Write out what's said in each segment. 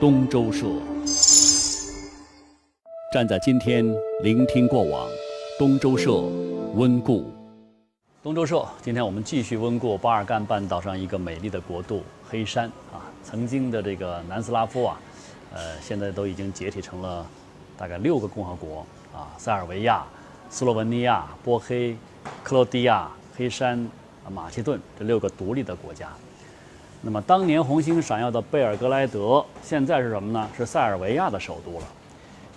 东周社。站在今天，聆听过往，东周社温故。东周社，今天我们继续温故巴尔干半岛上一个美丽的国度——黑山啊。曾经的这个南斯拉夫啊，呃，现在都已经解体成了大概六个共和国啊：塞尔维亚、斯洛文尼亚、波黑、克罗地亚、黑山、马其顿这六个独立的国家。那么，当年红星闪耀的贝尔格莱德，现在是什么呢？是塞尔维亚的首都了。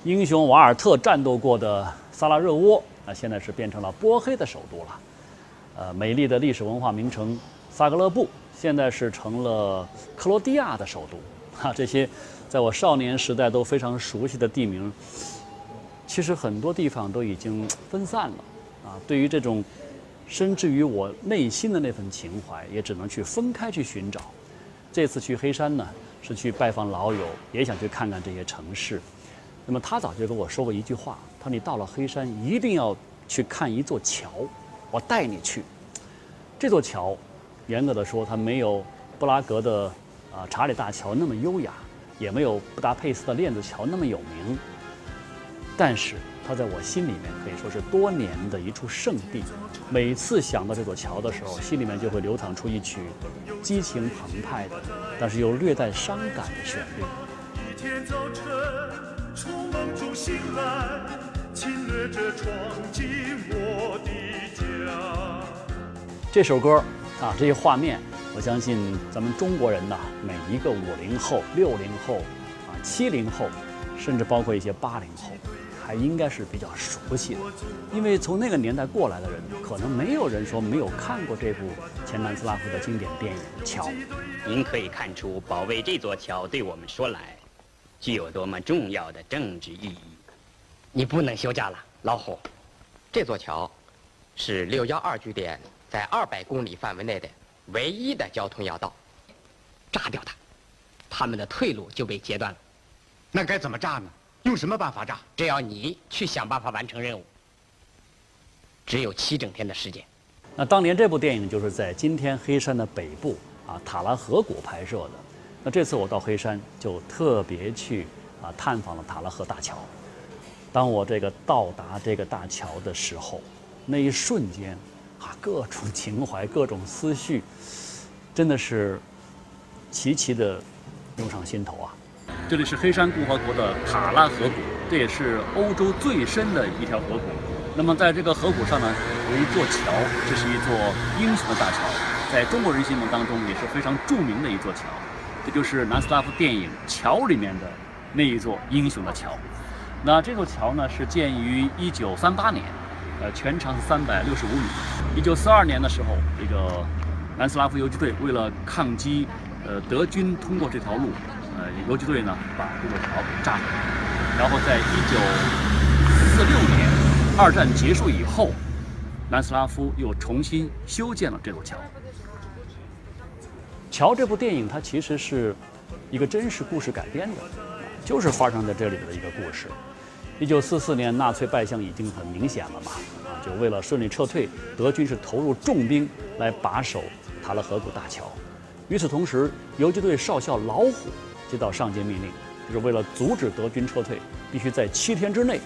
英雄瓦尔特战斗过的萨拉热窝，啊，现在是变成了波黑的首都了。呃，美丽的历史文化名城萨格勒布，现在是成了克罗地亚的首都。哈，这些在我少年时代都非常熟悉的地名，其实很多地方都已经分散了。啊，对于这种深至于我内心的那份情怀，也只能去分开去寻找。这次去黑山呢，是去拜访老友，也想去看看这些城市。那么他早就跟我说过一句话，他说你到了黑山一定要去看一座桥，我带你去。这座桥，严格的说，它没有布拉格的啊查理大桥那么优雅，也没有布达佩斯的链子桥那么有名。但是它在我心里面可以说是多年的一处圣地。每次想到这座桥的时候，心里面就会流淌出一曲激情澎湃的，但是又略带伤感的旋律。一天早晨，从梦中醒来，侵略者闯进我的家。这首歌啊，这些画面，我相信咱们中国人呐，每一个五零后、六零后啊、七零后，甚至包括一些八零后，还应该是比较熟悉的。因为从那个年代过来的人，可能没有人说没有看过这部前南斯拉夫的经典电影《桥》。您可以看出，保卫这座桥对我们说来，具有多么重要的政治意义。你不能休假了，老虎。这座桥是六幺二据点在二百公里范围内的唯一的交通要道，炸掉它，他们的退路就被截断了。那该怎么炸呢？用什么办法炸？只要你去想办法完成任务，只有七整天的时间。那当年这部电影就是在今天黑山的北部啊塔拉河谷拍摄的。那这次我到黑山就特别去啊探访了塔拉河大桥。当我这个到达这个大桥的时候，那一瞬间啊各种情怀、各种思绪，真的是齐齐的涌上心头啊！这里是黑山共和国的塔拉河谷，这也是欧洲最深的一条河谷。那么在这个河谷上呢，有一座桥，这是一座英雄的大桥，在中国人心目当中也是非常著名的一座桥。这就是南斯拉夫电影《桥》里面的那一座英雄的桥。那这座桥呢，是建于1938年，呃，全长是365米。1942年的时候，这个南斯拉夫游击队为了抗击呃德军通过这条路，呃，游击队呢把这座桥给炸了。然后在1946年，二战结束以后，南斯拉夫又重新修建了这座桥。《桥》这部电影，它其实是一个真实故事改编的，就是发生在这里的一个故事。一九四四年，纳粹败相已经很明显了嘛，啊，就为了顺利撤退，德军是投入重兵来把守塔勒河谷大桥。与此同时，游击队少校老虎接到上级命令，就是为了阻止德军撤退，必须在七天之内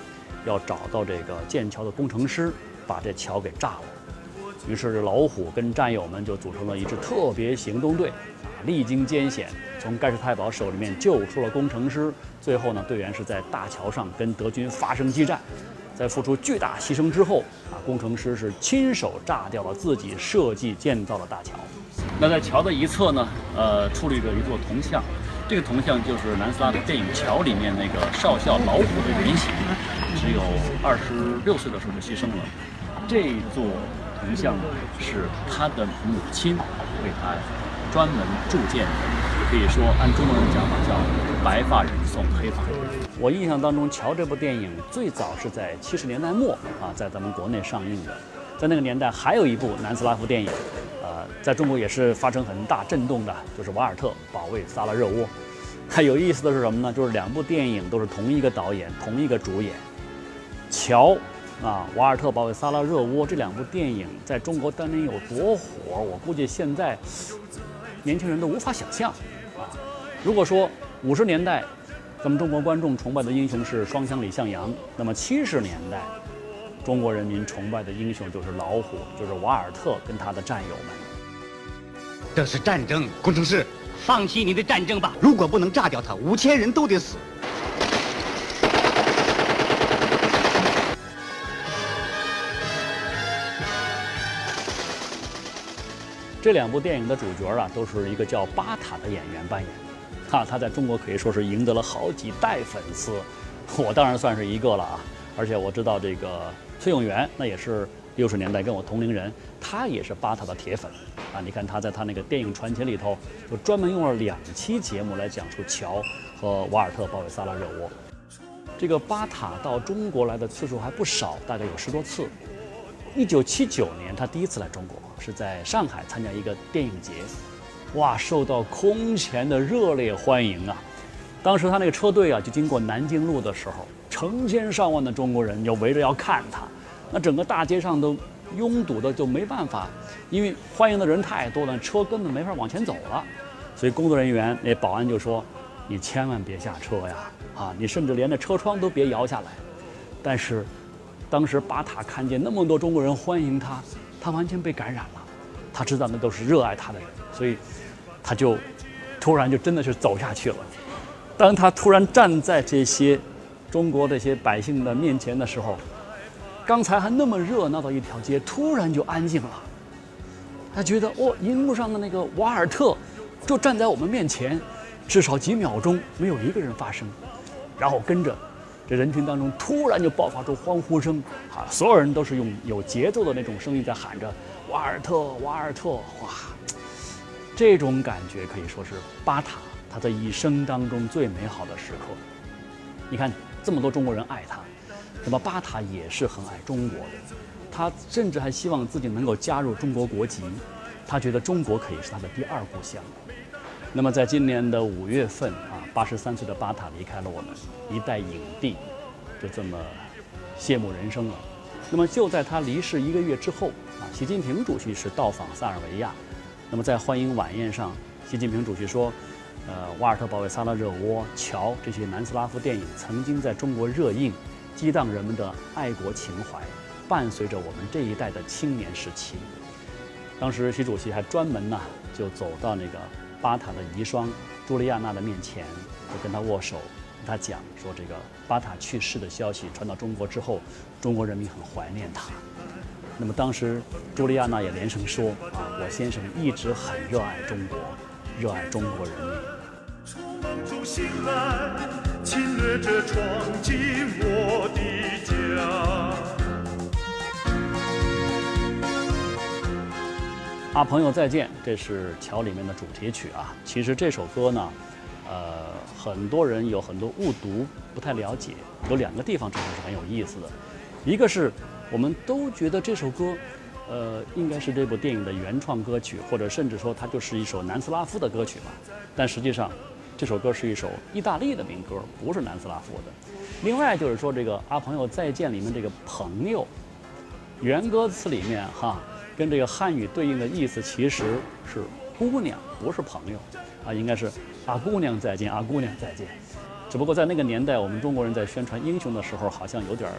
要找到这个建桥的工程师，把这桥给炸了。于是老虎跟战友们就组成了一支特别行动队，啊，历经艰险，从盖世太保手里面救出了工程师。最后呢，队员是在大桥上跟德军发生激战，在付出巨大牺牲之后，啊，工程师是亲手炸掉了自己设计建造的大桥。那在桥的一侧呢，呃，矗立着一座铜像，这个铜像就是南斯拉夫电影《桥》里面那个少校老虎的原型，只有二十六岁的时候就牺牲了。这座。铜像是他的母亲为他专门铸建的，可以说按中国人讲法叫“白发人送黑发人”。我印象当中，《桥》这部电影最早是在七十年代末啊，在咱们国内上映的。在那个年代，还有一部南斯拉夫电影，在中国也是发生很大震动的，就是瓦尔特保卫萨拉热窝。还有意思的是什么呢？就是两部电影都是同一个导演、同一个主演，《乔》。啊，瓦尔特保卫萨拉热窝这两部电影在中国当年有多火，我估计现在年轻人都无法想象。啊，如果说五十年代，咱们中国观众崇拜的英雄是双枪李向阳。那么七十年代，中国人民崇拜的英雄就是老虎，就是瓦尔特跟他的战友们。这是战争，工程师。放弃你的战争吧。如果不能炸掉它，五千人都得死。这两部电影的主角啊，都是一个叫巴塔的演员扮演的，哈，他在中国可以说是赢得了好几代粉丝，我当然算是一个了啊。而且我知道这个崔永元，那也是六十年代跟我同龄人，他也是巴塔的铁粉啊。你看他在他那个电影传奇里头，就专门用了两期节目来讲述乔和瓦尔特保卫萨拉热窝。这个巴塔到中国来的次数还不少，大概有十多次。一九七九年，他第一次来中国，是在上海参加一个电影节，哇，受到空前的热烈欢迎啊！当时他那个车队啊，就经过南京路的时候，成千上万的中国人就围着要看他，那整个大街上都拥堵的就没办法，因为欢迎的人太多了，车根本没法往前走了，所以工作人员那保安就说：“你千万别下车呀，啊，你甚至连那车窗都别摇下来。”但是。当时巴塔看见那么多中国人欢迎他，他完全被感染了。他知道那都是热爱他的人，所以他就突然就真的是走下去了。当他突然站在这些中国这些百姓的面前的时候，刚才还那么热闹的一条街突然就安静了。他觉得哦，荧幕上的那个瓦尔特就站在我们面前，至少几秒钟没有一个人发声，然后跟着。这人群当中突然就爆发出欢呼声，啊，所有人都是用有节奏的那种声音在喊着“瓦尔特，瓦尔特”，哇，这种感觉可以说是巴塔他的一生当中最美好的时刻。你看这么多中国人爱他，那么巴塔也是很爱中国的，他甚至还希望自己能够加入中国国籍，他觉得中国可以是他的第二故乡。那么在今年的五月份啊，八十三岁的巴塔离开了我们，一代影帝，就这么谢幕人生了。那么就在他离世一个月之后啊，习近平主席是到访塞尔维亚。那么在欢迎晚宴上，习近平主席说：“呃，瓦尔特保卫萨拉热窝、乔这些南斯拉夫电影曾经在中国热映，激荡人们的爱国情怀，伴随着我们这一代的青年时期。”当时习主席还专门呢就走到那个。巴塔的遗孀朱莉亚娜的面前，就跟他握手，跟他讲说这个巴塔去世的消息传到中国之后，中国人民很怀念他。那么当时朱莉亚娜也连声说啊，我先生一直很热爱中国，热爱中国人民。侵略者闯进我的家。啊，朋友再见，这是桥里面的主题曲啊。其实这首歌呢，呃，很多人有很多误读，不太了解。有两个地方真的是很有意思的，一个是我们都觉得这首歌，呃，应该是这部电影的原创歌曲，或者甚至说它就是一首南斯拉夫的歌曲嘛。但实际上，这首歌是一首意大利的民歌，不是南斯拉夫的。另外就是说，这个啊，朋友再见里面这个朋友，原歌词里面哈。跟这个汉语对应的意思其实是姑娘，不是朋友，啊，应该是啊姑娘再见，啊姑娘再见。只不过在那个年代，我们中国人在宣传英雄的时候，好像有点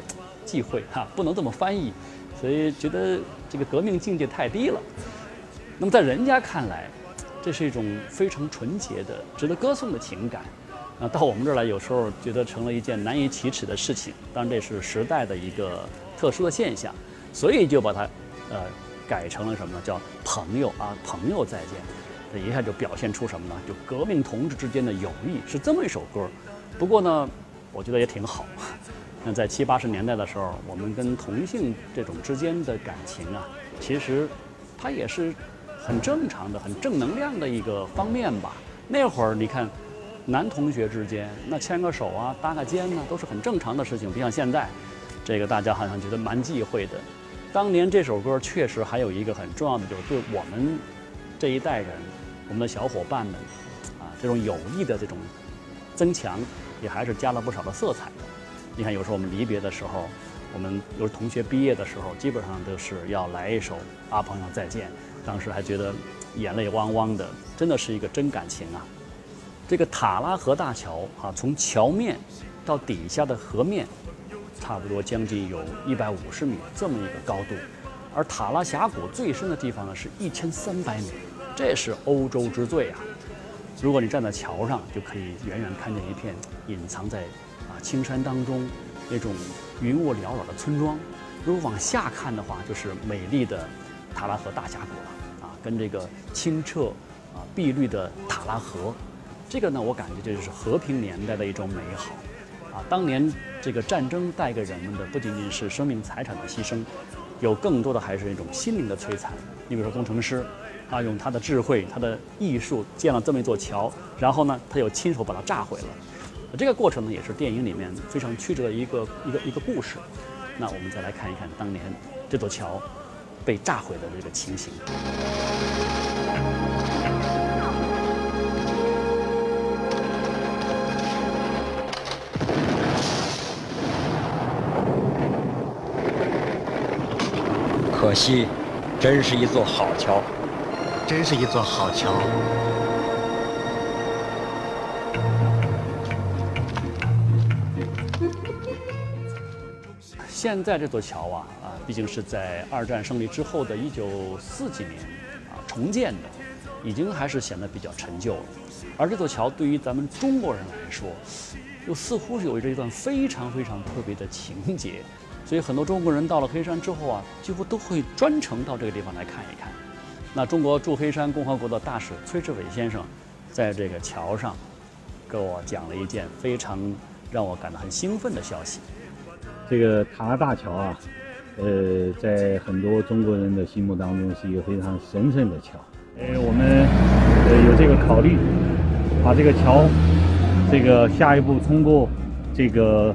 忌讳哈，不能这么翻译，所以觉得这个革命境界太低了。那么在人家看来，这是一种非常纯洁的、值得歌颂的情感。那到我们这儿来，有时候觉得成了一件难以启齿的事情。当然，这是时代的一个特殊的现象，所以就把它，呃。改成了什么呢？叫朋友啊，朋友再见，这一下就表现出什么呢？就革命同志之间的友谊是这么一首歌。不过呢，我觉得也挺好。那在七八十年代的时候，我们跟同性这种之间的感情啊，其实它也是很正常的、很正能量的一个方面吧。那会儿你看，男同学之间那牵个手啊、搭个肩呢，都是很正常的事情，不像现在，这个大家好像觉得蛮忌讳的。当年这首歌确实还有一个很重要的，就是对我们这一代人，我们的小伙伴们，啊，这种友谊的这种增强，也还是加了不少的色彩的。你看，有时候我们离别的时候，我们有同学毕业的时候，基本上都是要来一首《阿朋友再见》，当时还觉得眼泪汪汪的，真的是一个真感情啊。这个塔拉河大桥啊，从桥面到底下的河面，差不多将近有一百五十米这么一个高度，而塔拉峡谷最深的地方呢是一千三百米，这是欧洲之最啊！如果你站在桥上，就可以远远看见一片隐藏在啊青山当中那种云雾缭绕的村庄。如果往下看的话，就是美丽的塔拉河大峡谷了，跟这个清澈啊碧绿的塔拉河，这个呢，我感觉这就是和平年代的一种美好啊。当年这个战争带给人们的不仅仅是生命财产的牺牲，有更多的还是一种心灵的摧残。你比如说工程师。啊，用他的智慧、他的艺术建了这么一座桥，然后呢，他又亲手把它炸毁了。这个过程呢，也是电影里面非常曲折的一个一个一个故事。那我们再来看一看当年这座桥被炸毁的这个情形。可惜，真是一座好桥。真是一座好桥。现在这座桥啊啊，毕竟是在二战胜利之后的一九四几年啊重建的，已经还是显得比较陈旧了。而这座桥对于咱们中国人来说，又似乎是有着一段非常非常特别的情节，所以很多中国人到了黑山之后啊，几乎都会专程到这个地方来看一看。那中国驻黑山共和国的大使崔志伟先生，在这个桥上，给我讲了一件非常让我感到很兴奋的消息。这个塔拉大桥啊，呃，在很多中国人的心目当中是一个非常神圣的桥。呃，我们呃有这个考虑，把这个桥，这个下一步通过这个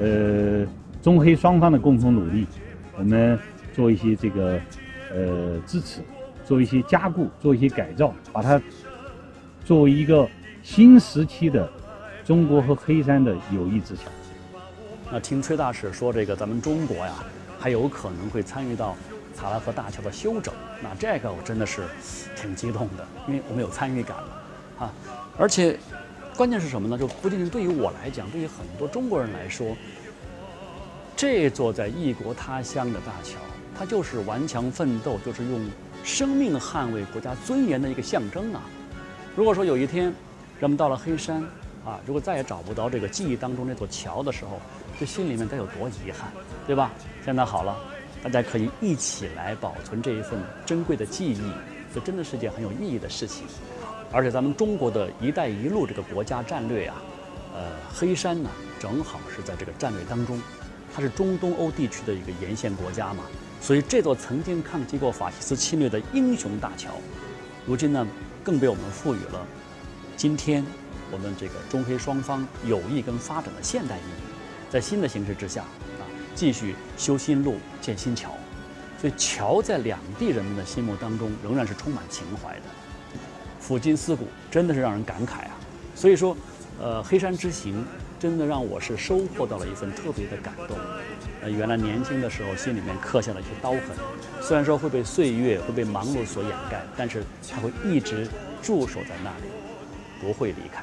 呃中黑双方的共同努力，我们做一些这个呃支持。做一些加固，做一些改造，把它作为一个新时期的中国和黑山的友谊之桥。那听崔大使说，这个咱们中国呀，还有可能会参与到塔拉河大桥的修整。那这个我真的是挺激动的，因为我们有参与感了啊！而且关键是什么呢？就不仅仅对于我来讲，对于很多中国人来说，这座在异国他乡的大桥，它就是顽强奋斗，就是用。生命捍卫国家尊严的一个象征啊！如果说有一天，人们到了黑山，啊，如果再也找不到这个记忆当中那座桥的时候，这心里面该有多遗憾，对吧？现在好了，大家可以一起来保存这一份珍贵的记忆，这真的是件很有意义的事情。而且咱们中国的一带一路这个国家战略啊，呃，黑山呢正好是在这个战略当中，它是中东欧地区的一个沿线国家嘛。所以这座曾经抗击过法西斯侵略的英雄大桥，如今呢，更被我们赋予了今天我们这个中黑双方友谊跟发展的现代意义。在新的形势之下啊，继续修新路、建新桥，所以桥在两地人们的心目当中仍然是充满情怀的。抚今思古，真的是让人感慨啊！所以说，呃，黑山之行真的让我是收获到了一份特别的感动。呃，原来年轻的时候心里面刻下了一些刀痕，虽然说会被岁月、会被忙碌所掩盖，但是它会一直驻守在那里，不会离开。